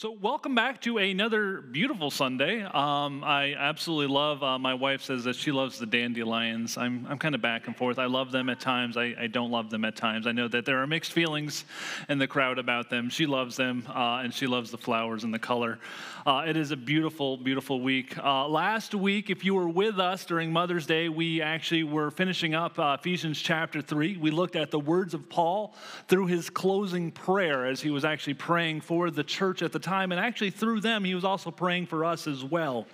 So, welcome back to another beautiful Sunday. Um, I absolutely love, uh, my wife says that she loves the dandelions. I'm, I'm kind of back and forth. I love them at times, I, I, don't love them at times. I know that there are mixed feelings in the crowd about them. She loves them, uh, and she loves the flowers and the color. Uh, it is a beautiful, beautiful week. Uh, last week, if you were with us during Mother's Day, we actually were finishing up uh, Ephesians chapter 3. We looked at the words of Paul through his closing prayer as he was actually praying for the church at the time time, and actually through them, he was also praying for us as well.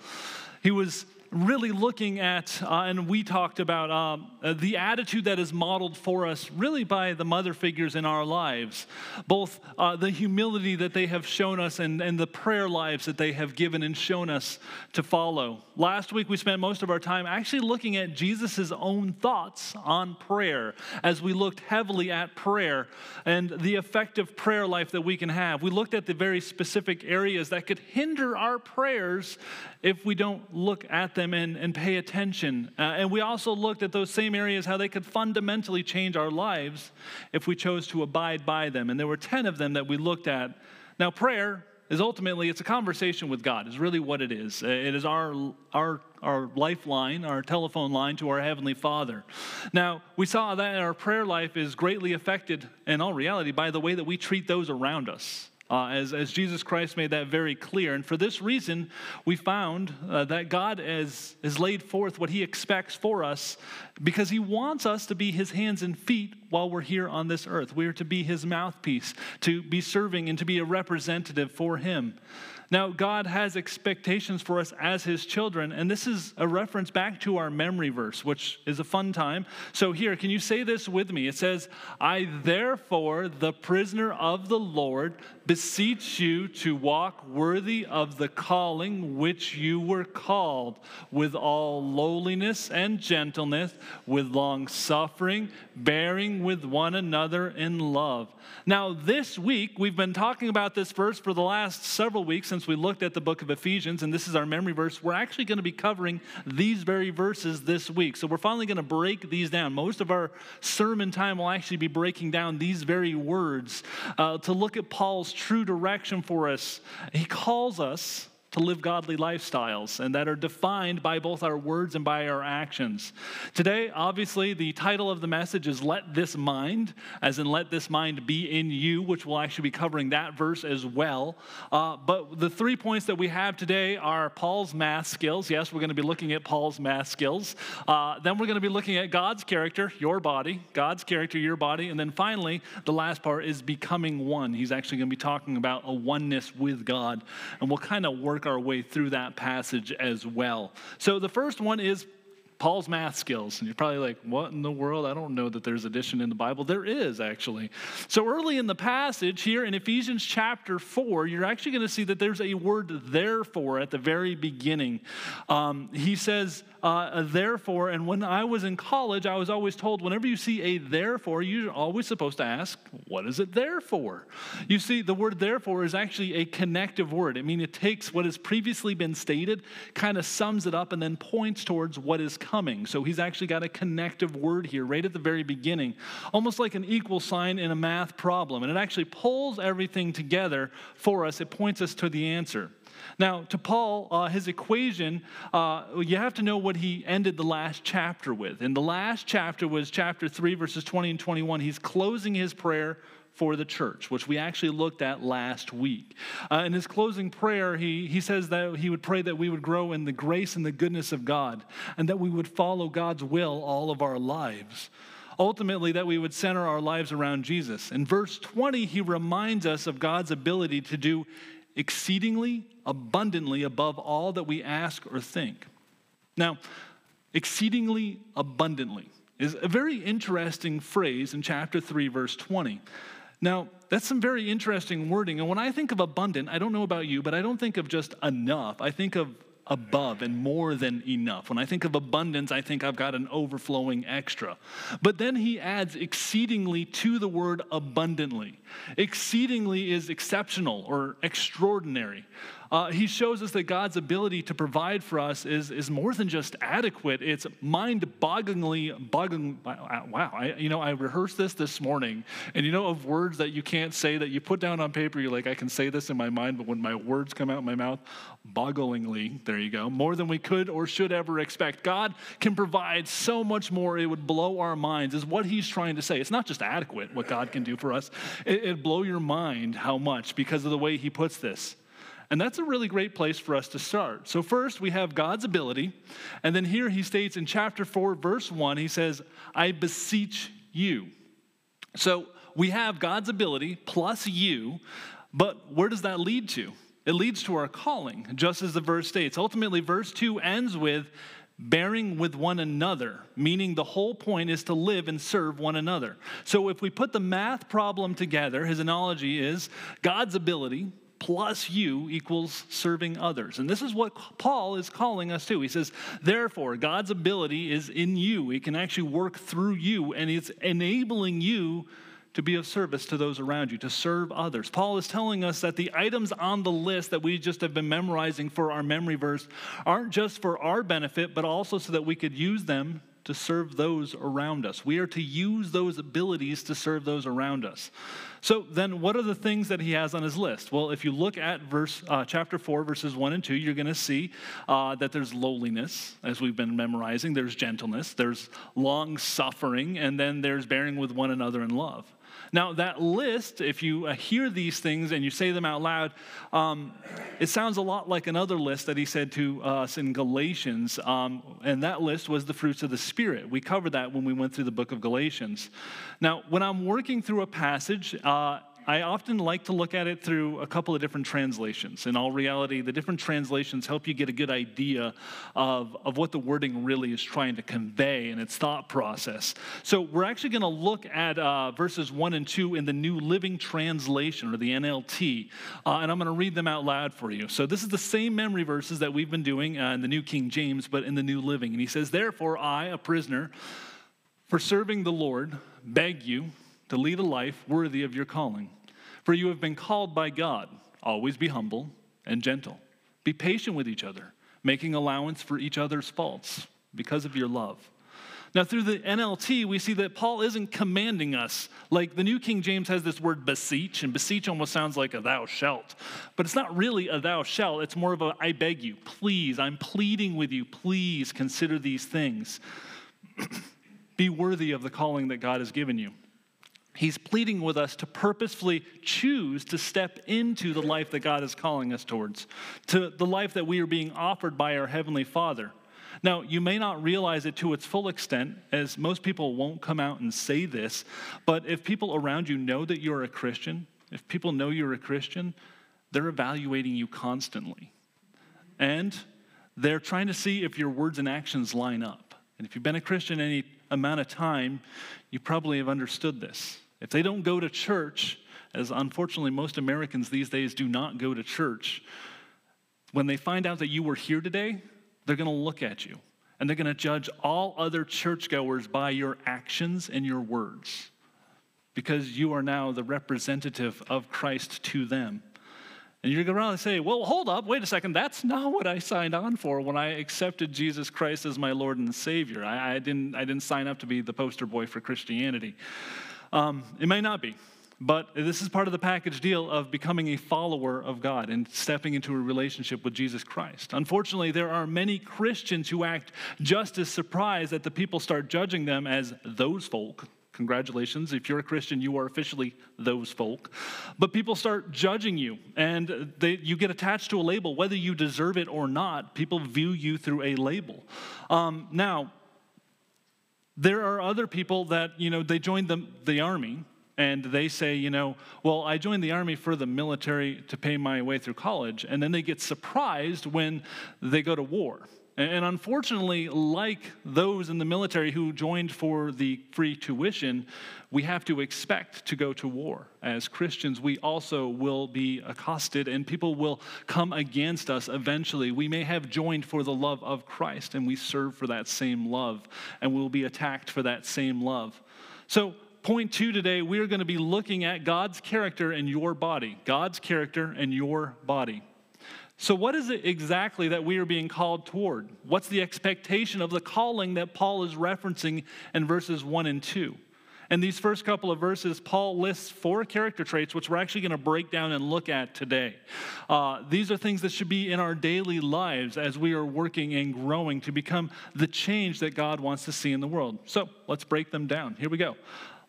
He was really looking at, uh, and we talked about um, uh, the attitude that is modeled for us really by the mother figures in our lives, both uh, the humility that they have shown us and, and the prayer lives that they have given and shown us to follow. Last week, we spent most of our time actually looking at Jesus' own thoughts on prayer as we looked heavily at prayer and the effective prayer life that we can have. We looked at the very specific areas that could hinder our prayers if we don't look at them and, and pay attention. Uh, and we also looked at those same areas, how they could fundamentally change our lives if we chose to abide by them. And there were 10 of them that we looked at. Now, prayer is ultimately it's a conversation with God is really what it is. Uh, it is our our our lifeline, our telephone line to our heavenly Father. Now, we saw that our prayer life is greatly affected in all reality by the way that we treat those around us uh, as, as Jesus Christ made that very clear. And for this reason, we found uh, that God has, has laid forth what he expects for us because he wants us to be his hands and feet while we're here on this earth. We are to be his mouthpiece, to be serving and to be a representative for him. Now, God has expectations for us as His children, and this is a reference back to our memory verse, which is a fun time. So, here, can you say this with me? It says, I therefore, the prisoner of the Lord, beseech you to walk worthy of the calling which you were called, with all lowliness and gentleness, with long suffering, bearing with one another in love. Now, this week, we've been talking about this verse for the last several weeks since we looked at the book of Ephesians, and this is our memory verse. We're actually going to be covering these very verses this week. So, we're finally going to break these down. Most of our sermon time will actually be breaking down these very words uh, to look at Paul's true direction for us. He calls us to live godly lifestyles and that are defined by both our words and by our actions. Today, obviously, the title of the message is Let This Mind, as in Let This Mind Be in You, which we'll actually be covering that verse as well. Uh, but the three points that we have today are Paul's math skills. Yes, we're going to be looking at Paul's math skills. Uh, then we're going to be looking at God's character, your body, God's character, your body. And then finally, the last part is becoming one. He's actually going to be talking about a oneness with God. And we'll kind of work work our way through that passage as well. So the first one is Paul's math skills. And you're probably like, what in the world? I don't know that there's addition in the Bible. There is, actually. So early in the passage here in Ephesians chapter 4, you're actually going to see that there's a word therefore at the very beginning. Um, he says, uh, therefore, and when I was in college, I was always told whenever you see a therefore, you're always supposed to ask, what is it there for? You see, the word therefore is actually a connective word. I mean, it takes what has previously been stated, kind of sums it up, and then points towards what is coming. So he's actually got a connective word here right at the very beginning, almost like an equal sign in a math problem. And it actually pulls everything together for us, it points us to the answer. Now, to Paul, uh, his equation, uh, you have to know what he ended the last chapter with. And the last chapter was chapter 3, verses 20 and 21. He's closing his prayer for the church, which we actually looked at last week. Uh, in his closing prayer, he, he says that he would pray that we would grow in the grace and the goodness of God, and that we would follow God's will all of our lives ultimately that we would center our lives around Jesus. In verse 20, he reminds us of God's ability to do exceedingly abundantly above all that we ask or think. Now, exceedingly abundantly is a very interesting phrase in chapter 3, verse 20. Now, that's some very interesting wording. And when I think of abundant, I don't know about you, but I don't think of just enough. I think of above and more than enough. When I think of abundance, I think I've got an overflowing extra. But then he adds exceedingly to the word abundantly. Exceedingly is exceptional or extraordinary. Uh, he shows us that God's ability to provide for us is, is more than just adequate. It's mind-bogglingly, boggling, wow, I, you know, I rehearsed this this morning, and you know of words that you can't say that you put down on paper, you're like, I can say this in my mind, but when my words come out of my mouth, bogglingly, there you go, more than we could or should ever expect. God can provide so much more, it would blow our minds, is what he's trying to say. It's not just adequate what God can do for us, it, it'd blow your mind how much because of the way he puts this. And that's a really great place for us to start. So, first, we have God's ability. And then here he states in chapter 4, verse 1, he says, I beseech you. So, we have God's ability plus you, but where does that lead to? It leads to our calling, just as the verse states. Ultimately, verse 2 ends with, bearing with one another, meaning the whole point is to live and serve one another. So if we put the math problem together, his analogy is God's ability plus you equals serving others. And this is what Paul is calling us to. He says, therefore, God's ability is in you. He can actually work through you, and it's enabling you to be of service to those around you, to serve others. Paul is telling us that the items on the list that we just have been memorizing for our memory verse aren't just for our benefit, but also so that we could use them to serve those around us. We are to use those abilities to serve those around us. So then, what are the things that he has on his list? Well, if you look at verse uh, chapter four, verses one and two, you're going to see uh, that there's lowliness, as we've been memorizing. There's gentleness, there's long suffering, and then there's bearing with one another in love. Now, that list, if you uh, hear these things and you say them out loud, um, it sounds a lot like another list that he said to us in Galatians. Um, and that list was the fruits of the Spirit. We covered that when we went through the book of Galatians. Now, when I'm working through a passage, uh, I often like to look at it through a couple of different translations. In all reality, the different translations help you get a good idea of, of what the wording really is trying to convey and its thought process. So we're actually going to look at uh, verses 1 and 2 in the New Living Translation, or the NLT, uh, and I'm going to read them out loud for you. So this is the same memory verses that we've been doing uh, in the New King James, but in the New Living. And he says, Therefore, I, a prisoner, for serving the Lord, beg you to lead a life worthy of your calling. For you have been called by God. Always be humble and gentle. Be patient with each other, making allowance for each other's faults because of your love. Now, through the NLT, we see that Paul isn't commanding us. Like the New King James has this word beseech, and beseech almost sounds like a thou shalt. But it's not really a thou shalt, it's more of a I beg you, please, I'm pleading with you, please consider these things. Be worthy of the calling that God has given you. He's pleading with us to purposefully choose to step into the life that God is calling us towards, to the life that we are being offered by our Heavenly Father. Now, you may not realize it to its full extent, as most people won't come out and say this, but if people around you know that you're a Christian, if people know you're a Christian, they're evaluating you constantly. And they're trying to see if your words and actions line up. And if you've been a Christian any amount of time, you probably have understood this. If they don't go to church, as unfortunately most Americans these days do not go to church, when they find out that you were here today, they're going to look at you and they're going to judge all other churchgoers by your actions and your words because you are now the representative of Christ to them. And you're going to say, well, hold up, wait a second. That's not what I signed on for when I accepted Jesus Christ as my Lord and Savior. I, I didn't, I didn't sign up to be the poster boy for Christianity. Um, it may not be, but this is part of the package deal of becoming a follower of God and stepping into a relationship with Jesus Christ. Unfortunately, there are many Christians who act just as surprised that the people start judging them as those folk. Congratulations. If you're a Christian, you are officially those folk. But people start judging you, and they, you get attached to a label. Whether you deserve it or not, people view you through a label. Um, now, there are other people that, you know, they joined the, the army and they say, you know, well, I joined the army for the military to pay my way through college. And then they get surprised when they go to war. And unfortunately, like those in the military who joined for the free tuition, we have to expect to go to war. As Christians, we also will be accosted and people will come against us eventually. We may have joined for the love of Christ and we serve for that same love, and we'll be attacked for that same love. So, point two today, we are going to be looking at God's character and your body. God's character and your body. So, what is it exactly that we are being called toward? What's the expectation of the calling that Paul is referencing in verses 1 and 2? In these first couple of verses, Paul lists four character traits, which we're actually going to break down and look at today. Uh, these are things that should be in our daily lives as we are working and growing to become the change that God wants to see in the world. So let's break them down. Here we go.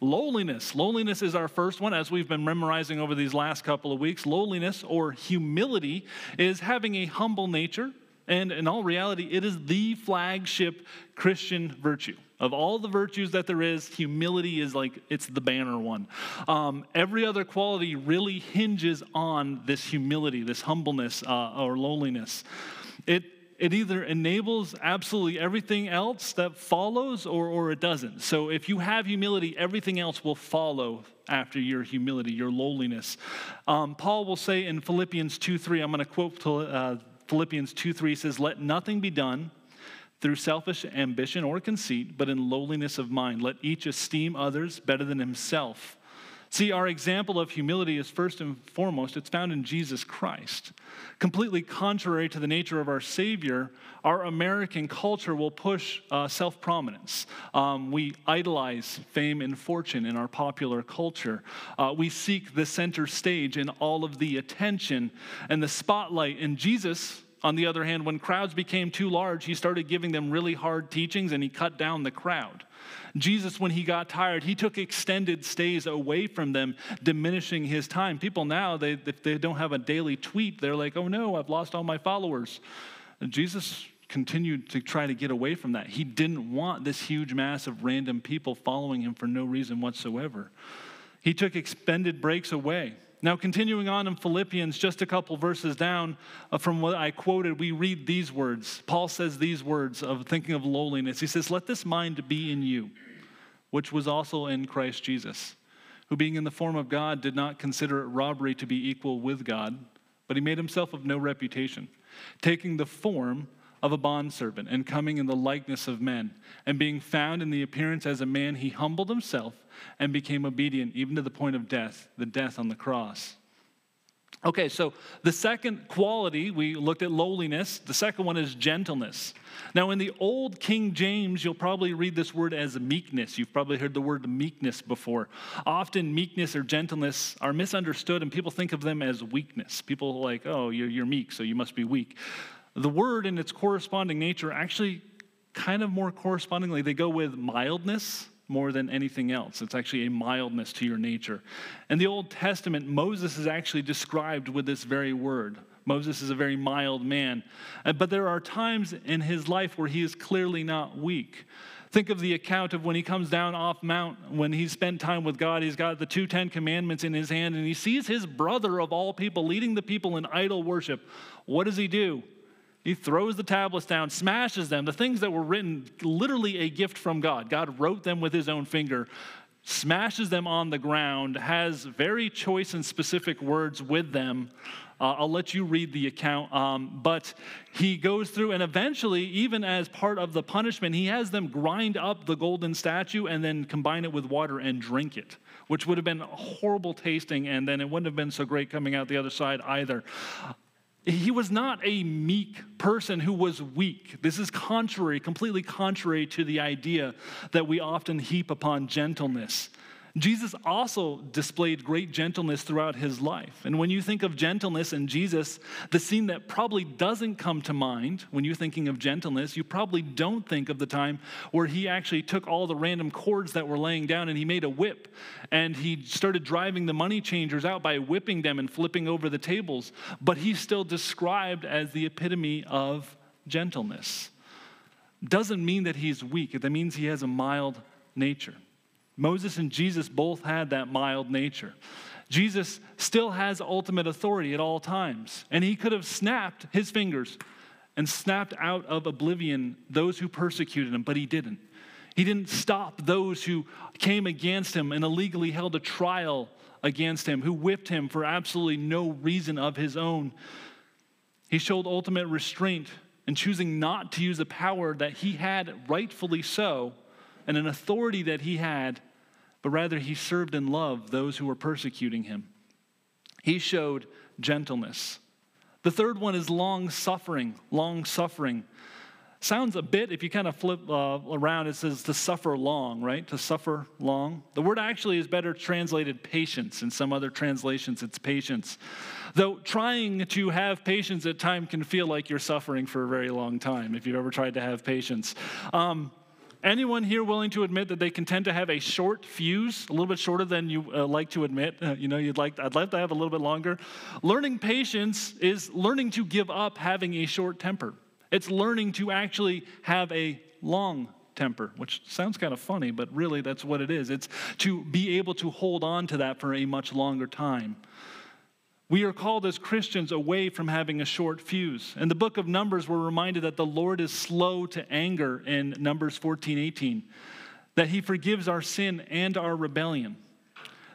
Lowliness. Lowliness is our first one, as we've been memorizing over these last couple of weeks. Lowliness or humility is having a humble nature, and in all reality, it is the flagship Christian virtue. Of all the virtues that there is, humility is like it's the banner one. Um, every other quality really hinges on this humility, this humbleness, uh, or lowliness. It it either enables absolutely everything else that follows or, or it doesn't. So if you have humility, everything else will follow after your humility, your lowliness. Um, Paul will say in Philippians 2 3, I'm going to quote uh, Philippians 2 3 says, Let nothing be done through selfish ambition or conceit, but in lowliness of mind. Let each esteem others better than himself. See, our example of humility is first and foremost, it's found in Jesus Christ. Completely contrary to the nature of our Savior, our American culture will push uh, self prominence. Um, we idolize fame and fortune in our popular culture. Uh, we seek the center stage and all of the attention and the spotlight. And Jesus, on the other hand, when crowds became too large, he started giving them really hard teachings and he cut down the crowd. Jesus, when he got tired, he took extended stays away from them, diminishing his time. People now, they, if they don't have a daily tweet, they're like, oh no, I've lost all my followers. And Jesus continued to try to get away from that. He didn't want this huge mass of random people following him for no reason whatsoever. He took extended breaks away. Now, continuing on in Philippians, just a couple verses down uh, from what I quoted, we read these words. Paul says these words of thinking of lowliness. He says, Let this mind be in you, which was also in Christ Jesus, who being in the form of God did not consider it robbery to be equal with God, but he made himself of no reputation, taking the form of a bondservant and coming in the likeness of men. And being found in the appearance as a man, he humbled himself and became obedient even to the point of death, the death on the cross. Okay, so the second quality, we looked at lowliness. The second one is gentleness. Now, in the old King James, you'll probably read this word as meekness. You've probably heard the word meekness before. Often, meekness or gentleness are misunderstood, and people think of them as weakness. People like, oh, you're, you're meek, so you must be weak. The word and its corresponding nature actually kind of more correspondingly, they go with mildness more than anything else. It's actually a mildness to your nature. In the Old Testament, Moses is actually described with this very word. Moses is a very mild man. Uh, but there are times in his life where he is clearly not weak. Think of the account of when he comes down off Mount, when he's spent time with God. He's got the two Ten Commandments in his hand, and he sees his brother of all people leading the people in idol worship. What does he do? He throws the tablets down, smashes them, the things that were written, literally a gift from God. God wrote them with his own finger, smashes them on the ground, has very choice and specific words with them. Uh, I'll let you read the account. Um, but he goes through, and eventually, even as part of the punishment, he has them grind up the golden statue and then combine it with water and drink it, which would have been horrible tasting, and then it wouldn't have been so great coming out the other side either. He was not a meek person who was weak. This is contrary, completely contrary to the idea that we often heap upon gentleness. Jesus also displayed great gentleness throughout his life. And when you think of gentleness and Jesus, the scene that probably doesn't come to mind when you're thinking of gentleness, you probably don't think of the time where he actually took all the random cords that were laying down and he made a whip and he started driving the money changers out by whipping them and flipping over the tables. But he's still described as the epitome of gentleness. Doesn't mean that he's weak, that means he has a mild nature. Moses and Jesus both had that mild nature. Jesus still has ultimate authority at all times, and he could have snapped his fingers and snapped out of oblivion those who persecuted him, but he didn't. He didn't stop those who came against him and illegally held a trial against him, who whipped him for absolutely no reason of his own. He showed ultimate restraint in choosing not to use a power that he had, rightfully so, and an authority that he had but rather he served and loved those who were persecuting him. He showed gentleness. The third one is long suffering, long suffering. Sounds a bit, if you kind of flip uh, around, it says to suffer long, right? To suffer long. The word actually is better translated patience. In some other translations, it's patience. Though trying to have patience at time can feel like you're suffering for a very long time if you've ever tried to have patience. Um, Anyone here willing to admit that they can tend to have a short fuse, a little bit shorter than you uh, like to admit? Uh, you know, you'd like, I'd like to have a little bit longer. Learning patience is learning to give up having a short temper. It's learning to actually have a long temper, which sounds kind of funny, but really that's what it is. It's to be able to hold on to that for a much longer time. We are called as Christians away from having a short fuse. In the book of Numbers, we're reminded that the Lord is slow to anger in Numbers 14 18, that he forgives our sin and our rebellion.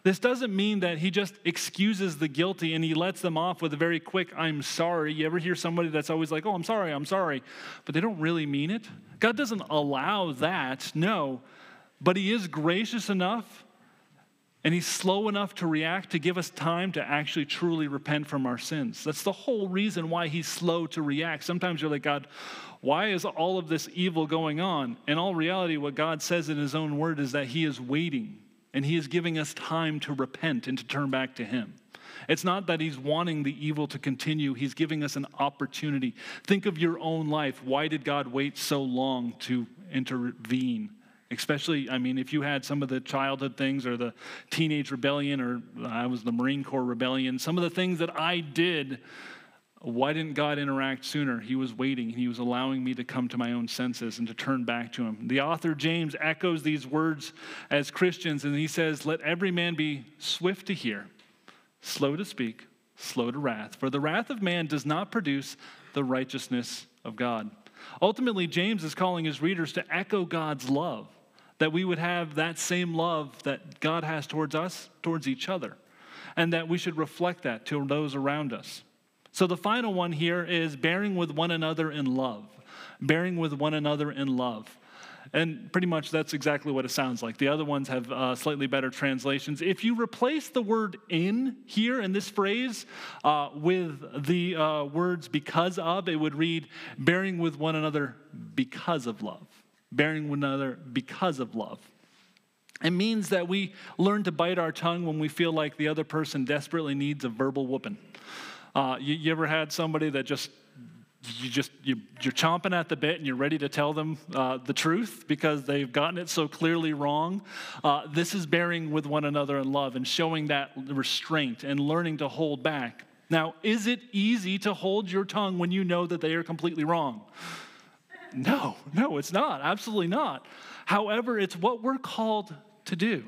This doesn't mean that he just excuses the guilty and he lets them off with a very quick, I'm sorry. You ever hear somebody that's always like, oh, I'm sorry, I'm sorry, but they don't really mean it? God doesn't allow that, no. But he is gracious enough and he's slow enough to react to give us time to actually truly repent from our sins. That's the whole reason why he's slow to react. Sometimes you're like, God, why is all of this evil going on? In all reality, what God says in his own word is that he is waiting and He is giving us time to repent and to turn back to Him. It's not that He's wanting the evil to continue, He's giving us an opportunity. Think of your own life. Why did God wait so long to intervene? Especially, I mean, if you had some of the childhood things or the teenage rebellion, or I was the Marine Corps rebellion, some of the things that I did why didn't God interact sooner? He was waiting. He was allowing me to come to my own senses and to turn back to Him. The author James echoes these words as Christians, and he says, Let every man be swift to hear, slow to speak, slow to wrath. For the wrath of man does not produce the righteousness of God. Ultimately, James is calling his readers to echo God's love, that we would have that same love that God has towards us, towards each other, and that we should reflect that to those around us. So the final one here is bearing with one another in love. Bearing with one another in love. And pretty much that's exactly what it sounds like. The other ones have uh, slightly better translations. If you replace the word in here in this phrase uh, with the uh, words because of, it would read bearing with one another because of love. Bearing one another because of love. It means that we learn to bite our tongue when we feel like the other person desperately needs a verbal whooping. Uh, you, you, ever had somebody that just you just you, you're chomping at the bit and you're ready to tell them uh, the truth because they've gotten it so clearly wrong uh, this is bearing with one another in love and showing that restraint and learning to hold back now is it easy to hold your tongue when you know that they are completely wrong no no it's not absolutely not however it's what we're called to do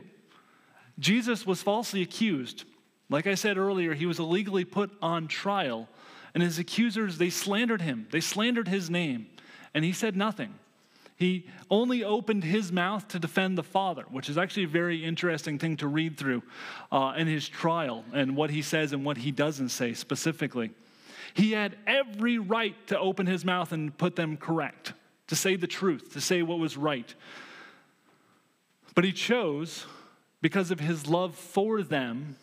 jesus was falsely accused like I said earlier, he was illegally put on trial, and his accusers, they slandered him. They slandered his name, and he said nothing. He only opened his mouth to defend the Father, which is actually a very interesting thing to read through uh, in his trial and what he says and what he doesn't say specifically. He had every right to open his mouth and put them correct, to say the truth, to say what was right. But he chose, because of his love for them,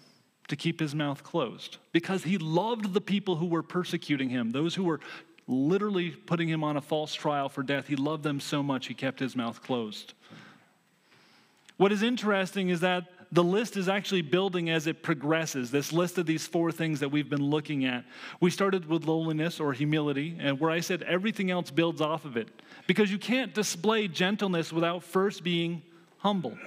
to keep his mouth closed because he loved the people who were persecuting him, those who were literally putting him on a false trial for death. He loved them so much he kept his mouth closed. What is interesting is that the list is actually building as it progresses. This list of these four things that we've been looking at. We started with lowliness or humility, and where I said everything else builds off of it. Because you can't display gentleness without first being humble.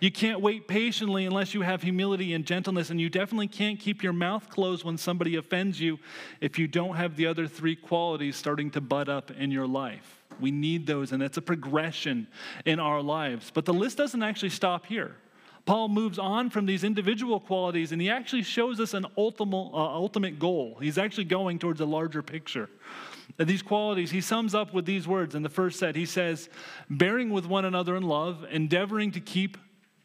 You can't wait patiently unless you have humility and gentleness, and you definitely can't keep your mouth closed when somebody offends you if you don't have the other three qualities starting to bud up in your life. We need those, and it's a progression in our lives. But the list doesn't actually stop here. Paul moves on from these individual qualities and he actually shows us an ultimate, uh, ultimate goal. He's actually going towards a larger picture. These qualities, he sums up with these words in the first set. He says, bearing with one another in love, endeavoring to keep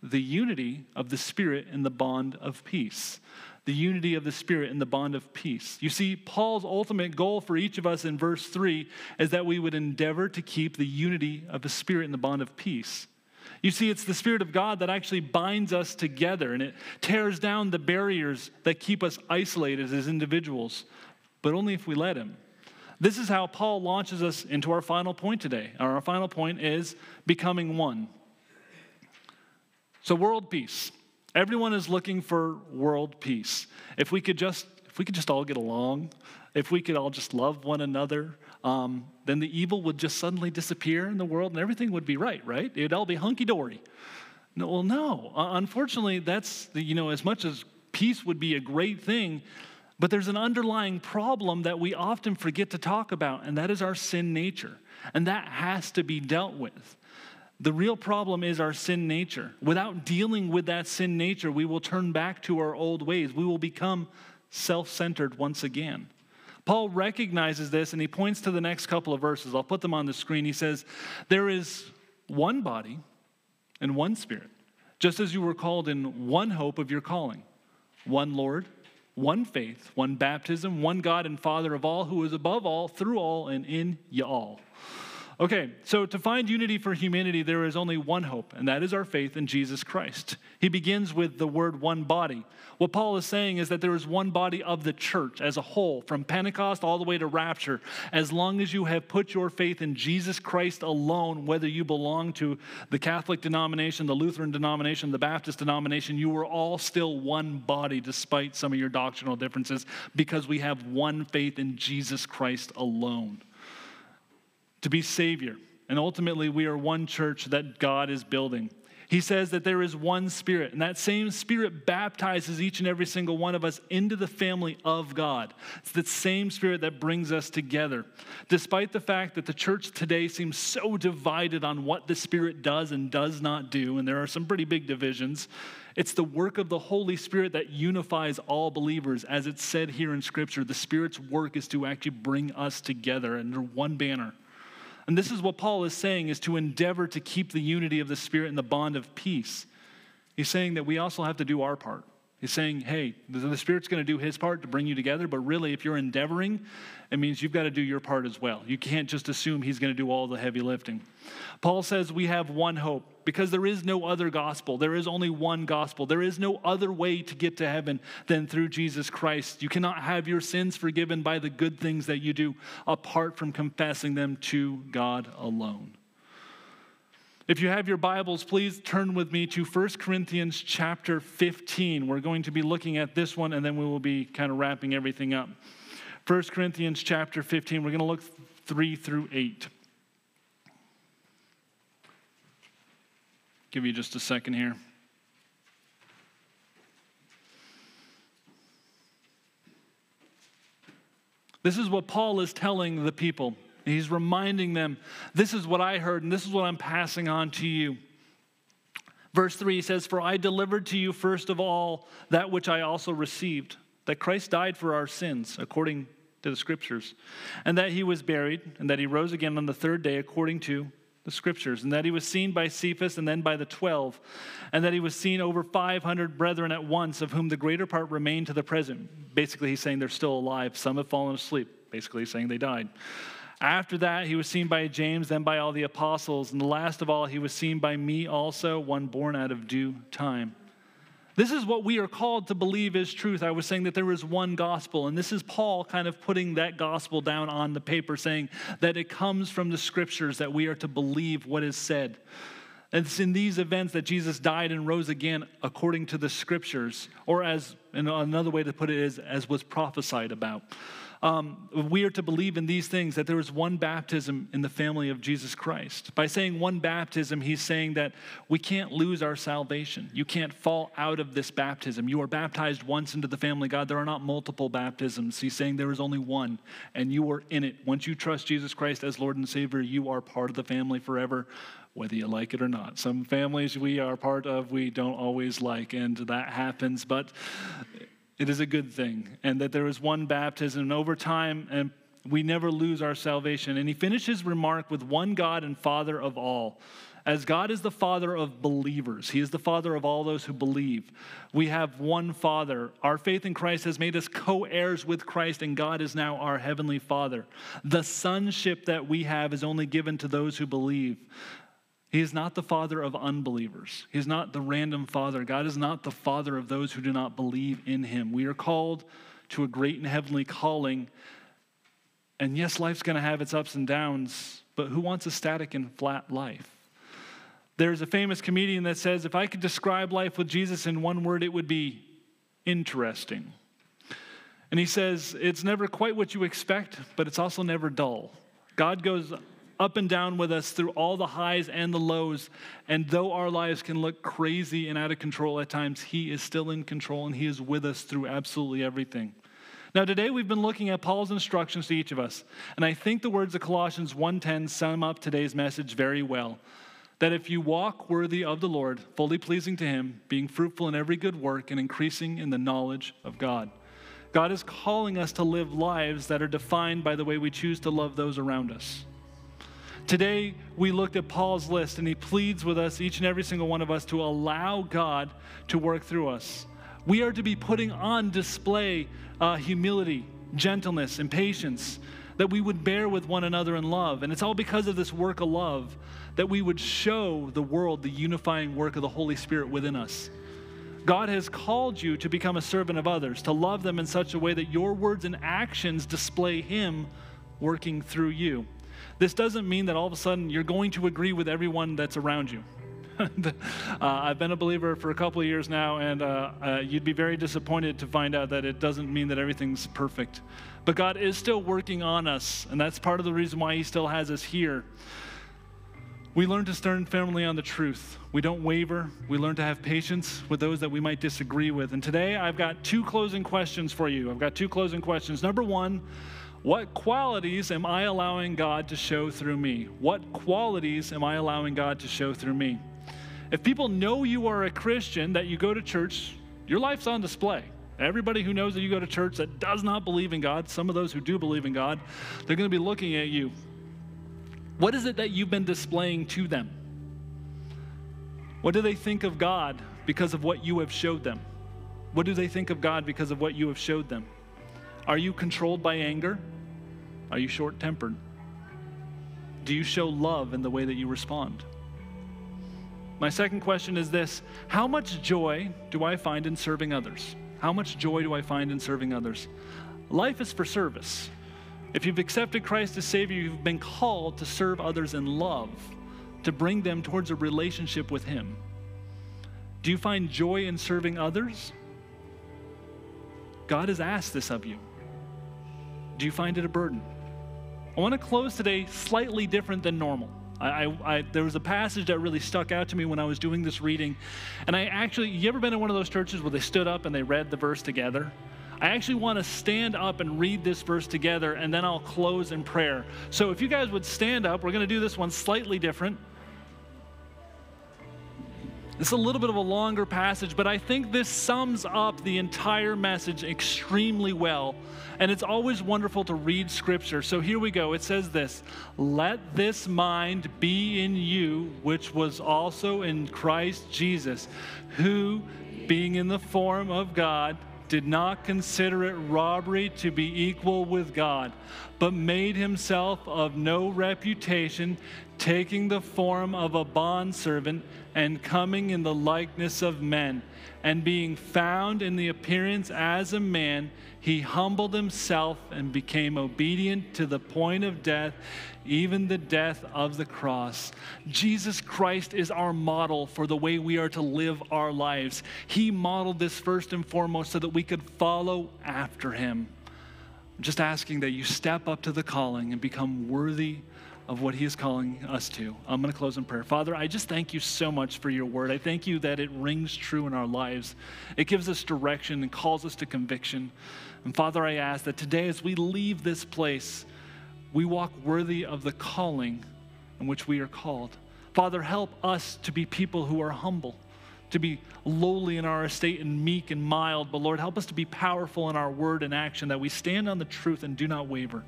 the unity of the Spirit in the bond of peace. The unity of the Spirit in the bond of peace. You see, Paul's ultimate goal for each of us in verse 3 is that we would endeavor to keep the unity of the Spirit in the bond of peace. You see, it's the Spirit of God that actually binds us together and it tears down the barriers that keep us isolated as individuals but only if we let Him. This is how Paul launches us into our final point today. Our final point is becoming one. So, world peace. Everyone is looking for world peace. If we could just, if we could just all get along, if we could all just love one another, um, then the evil would just suddenly disappear in the world and everything would be right, right? It'd all be hunky dory. No, well, no. Uh, unfortunately, that's, you know, as much as peace would be a great thing, but there's an underlying problem that we often forget to talk about, and that is our sin nature. And that has to be dealt with. The real problem is our sin nature. Without dealing with that sin nature, we will turn back to our old ways. We will become self centered once again. Paul recognizes this and he points to the next couple of verses. I'll put them on the screen. He says, There is one body and one spirit, just as you were called in one hope of your calling, one Lord one faith, one baptism, one God and Father of all, who is above all, through all, and in you all. Okay, so to find unity for humanity, there is only one hope, and that is our faith in Jesus Christ. He begins with the word one body. What Paul is saying is that there is one body of the church as a whole, from Pentecost all the way to rapture. As long as you have put your faith in Jesus Christ alone, whether you belong to the Catholic denomination, the Lutheran denomination, the Baptist denomination, you are all still one body despite some of your doctrinal differences because we have one faith in Jesus Christ alone to be Savior. And ultimately, we are one church that God is building. He says that there is one Spirit, and that same Spirit baptizes each and every single one of us into the family of God. It's the same Spirit that brings us together. Despite the fact that the church today seems so divided on what the Spirit does and does not do, and there are some pretty big divisions, it's the work of the Holy Spirit that unifies all believers. As it's said here in Scripture, the Spirit's work is to actually bring us together under one banner. And this is what Paul is saying is to endeavor to keep the unity of the Spirit and the bond of peace. He's saying that we also have to do our part. He's saying, hey, the Spirit's going to do his part to bring you together, but really, if you're endeavoring, it means you've got to do your part as well. You can't just assume he's going to do all the heavy lifting. Paul says we have one hope because there is no other gospel. There is only one gospel. There is no other way to get to heaven than through Jesus Christ. You cannot have your sins forgiven by the good things that you do apart from confessing them to God alone. If you have your Bibles, please turn with me to 1 Corinthians chapter 15. We're going to be looking at this one and then we will be kind of wrapping everything up. 1 Corinthians chapter 15, we're going to look 3 through 8. Give you just a second here. This is what Paul is telling the people. He's reminding them, This is what I heard, and this is what I'm passing on to you. Verse 3 says, For I delivered to you first of all that which I also received, that Christ died for our sins, according to the Scriptures, and that he was buried, and that he rose again on the third day, according to the Scriptures, and that he was seen by Cephas and then by the twelve, and that he was seen over 500 brethren at once, of whom the greater part remain to the present. Basically, he's saying they're still alive. Some have fallen asleep. Basically, saying they died. After that, he was seen by James, then by all the apostles. And the last of all, he was seen by me also, one born out of due time. This is what we are called to believe is truth. I was saying that there is one gospel, and this is Paul kind of putting that gospel down on the paper, saying that it comes from the scriptures that we are to believe what is said. It's in these events that Jesus died and rose again according to the scriptures, or as another way to put it is, as was prophesied about um, we are to believe in these things that there is one baptism in the family of Jesus Christ. By saying one baptism, he's saying that we can't lose our salvation. You can't fall out of this baptism. You are baptized once into the family God. There are not multiple baptisms. He's saying there is only one, and you are in it. Once you trust Jesus Christ as Lord and Savior, you are part of the family forever whether you like it or not. Some families we are part of, we don't always like, and that happens, but it is a good thing, and that there is one baptism, and over time, and we never lose our salvation. And he finishes remark with one God and Father of all. As God is the Father of believers, He is the Father of all those who believe. We have one Father. Our faith in Christ has made us co heirs with Christ, and God is now our Heavenly Father. The sonship that we have is only given to those who believe. He is not the father of unbelievers. He is not the random father. God is not the father of those who do not believe in him. We are called to a great and heavenly calling. And yes, life's going to have its ups and downs, but who wants a static and flat life? There's a famous comedian that says, if I could describe life with Jesus in one word, it would be interesting. And he says, it's never quite what you expect, but it's also never dull. God goes up and down with us through all the highs and the lows. And though our lives can look crazy and out of control at times, He is still in control and He is with us through absolutely everything. Now, today we've been looking at Paul's instructions to each of us. And I think the words of Colossians 1:10 sum up today's message very well. That if you walk worthy of the Lord, fully pleasing to Him, being fruitful in every good work, and increasing in the knowledge of God. God is calling us to live lives that are defined by the way we choose to love those around us. Today, we looked at Paul's list, and he pleads with us, each and every single one of us, to allow God to work through us. We are to be putting on display uh, humility, gentleness, and patience, that we would bear with one another in love. And it's all because of this work of love that we would show the world the unifying work of the Holy Spirit within us. God has called you to become a servant of others, to love them in such a way that your words and actions display Him working through you. This doesn't mean that all of a sudden you're going to agree with everyone that's around you. uh, I've been a believer for a couple of years now, and uh, uh, you'd be very disappointed to find out that it doesn't mean that everything's perfect. But God is still working on us, and that's part of the reason why He still has us here. We learn to stand firmly on the truth. We don't waver. We learn to have patience with those that we might disagree with. And today I've got two closing questions for you. I've got two closing questions. Number one, what qualities am I allowing God to show through me? What qualities am I allowing God to show through me? If people know you are a Christian, that you go to church, your life's on display. Everybody who knows that you go to church that does not believe in God, some of those who do believe in God, they're going to be looking at you. What is it that you've been displaying to them? What do they think of God because of what you have showed them? What do they think of God because of what you have showed them? Are you controlled by anger? Are you short tempered? Do you show love in the way that you respond? My second question is this How much joy do I find in serving others? How much joy do I find in serving others? Life is for service. If you've accepted Christ as Savior, you've been called to serve others in love, to bring them towards a relationship with Him. Do you find joy in serving others? God has asked this of you. Do you find it a burden? I want to close today slightly different than normal. I, I, there was a passage that really stuck out to me when I was doing this reading. And I actually, you ever been in one of those churches where they stood up and they read the verse together? I actually want to stand up and read this verse together, and then I'll close in prayer. So if you guys would stand up, we're going to do this one slightly different. It's a little bit of a longer passage, but I think this sums up the entire message extremely well. And it's always wonderful to read scripture. So here we go. It says this Let this mind be in you, which was also in Christ Jesus, who, being in the form of God, did not consider it robbery to be equal with God, but made himself of no reputation, taking the form of a bondservant and coming in the likeness of men. And being found in the appearance as a man, he humbled himself and became obedient to the point of death, even the death of the cross. Jesus Christ is our model for the way we are to live our lives. He modeled this first and foremost so that we could follow after him. I'm just asking that you step up to the calling and become worthy of what He is calling us to. I'm going to close in prayer. Father, I just thank you so much for your word. I thank you that it rings true in our lives. It gives us direction and calls us to conviction. And Father, I ask that today, as we leave this place, we walk worthy of the calling in which we are called. Father, help us to be people who are humble, to be lowly in our estate and meek and mild. But Lord, help us to be powerful in our word and action, that we stand on the truth and do not waver.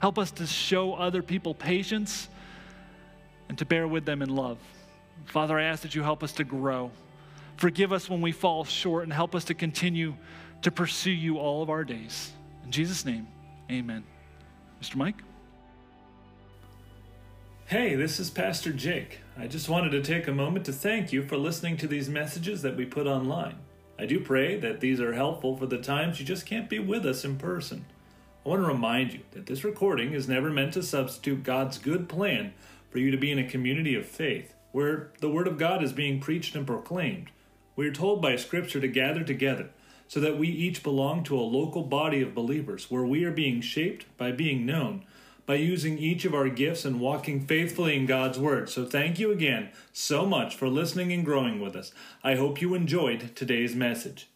Help us to show other people patience and to bear with them in love. Father, I ask that you help us to grow. Forgive us when we fall short and help us to continue to pursue you all of our days. In Jesus' name, amen. Mr. Mike? Hey, this is Pastor Jake. I just wanted to take a moment to thank you for listening to these messages that we put online. I do pray that these are helpful for the times you just can't be with us in person. I want to remind you that this recording is never meant to substitute God's good plan for you to be in a community of faith where the Word of God is being preached and proclaimed. We are told by Scripture to gather together so that we each belong to a local body of believers where we are being shaped by being known, by using each of our gifts and walking faithfully in God's Word. So thank you again so much for listening and growing with us. I hope you enjoyed today's message.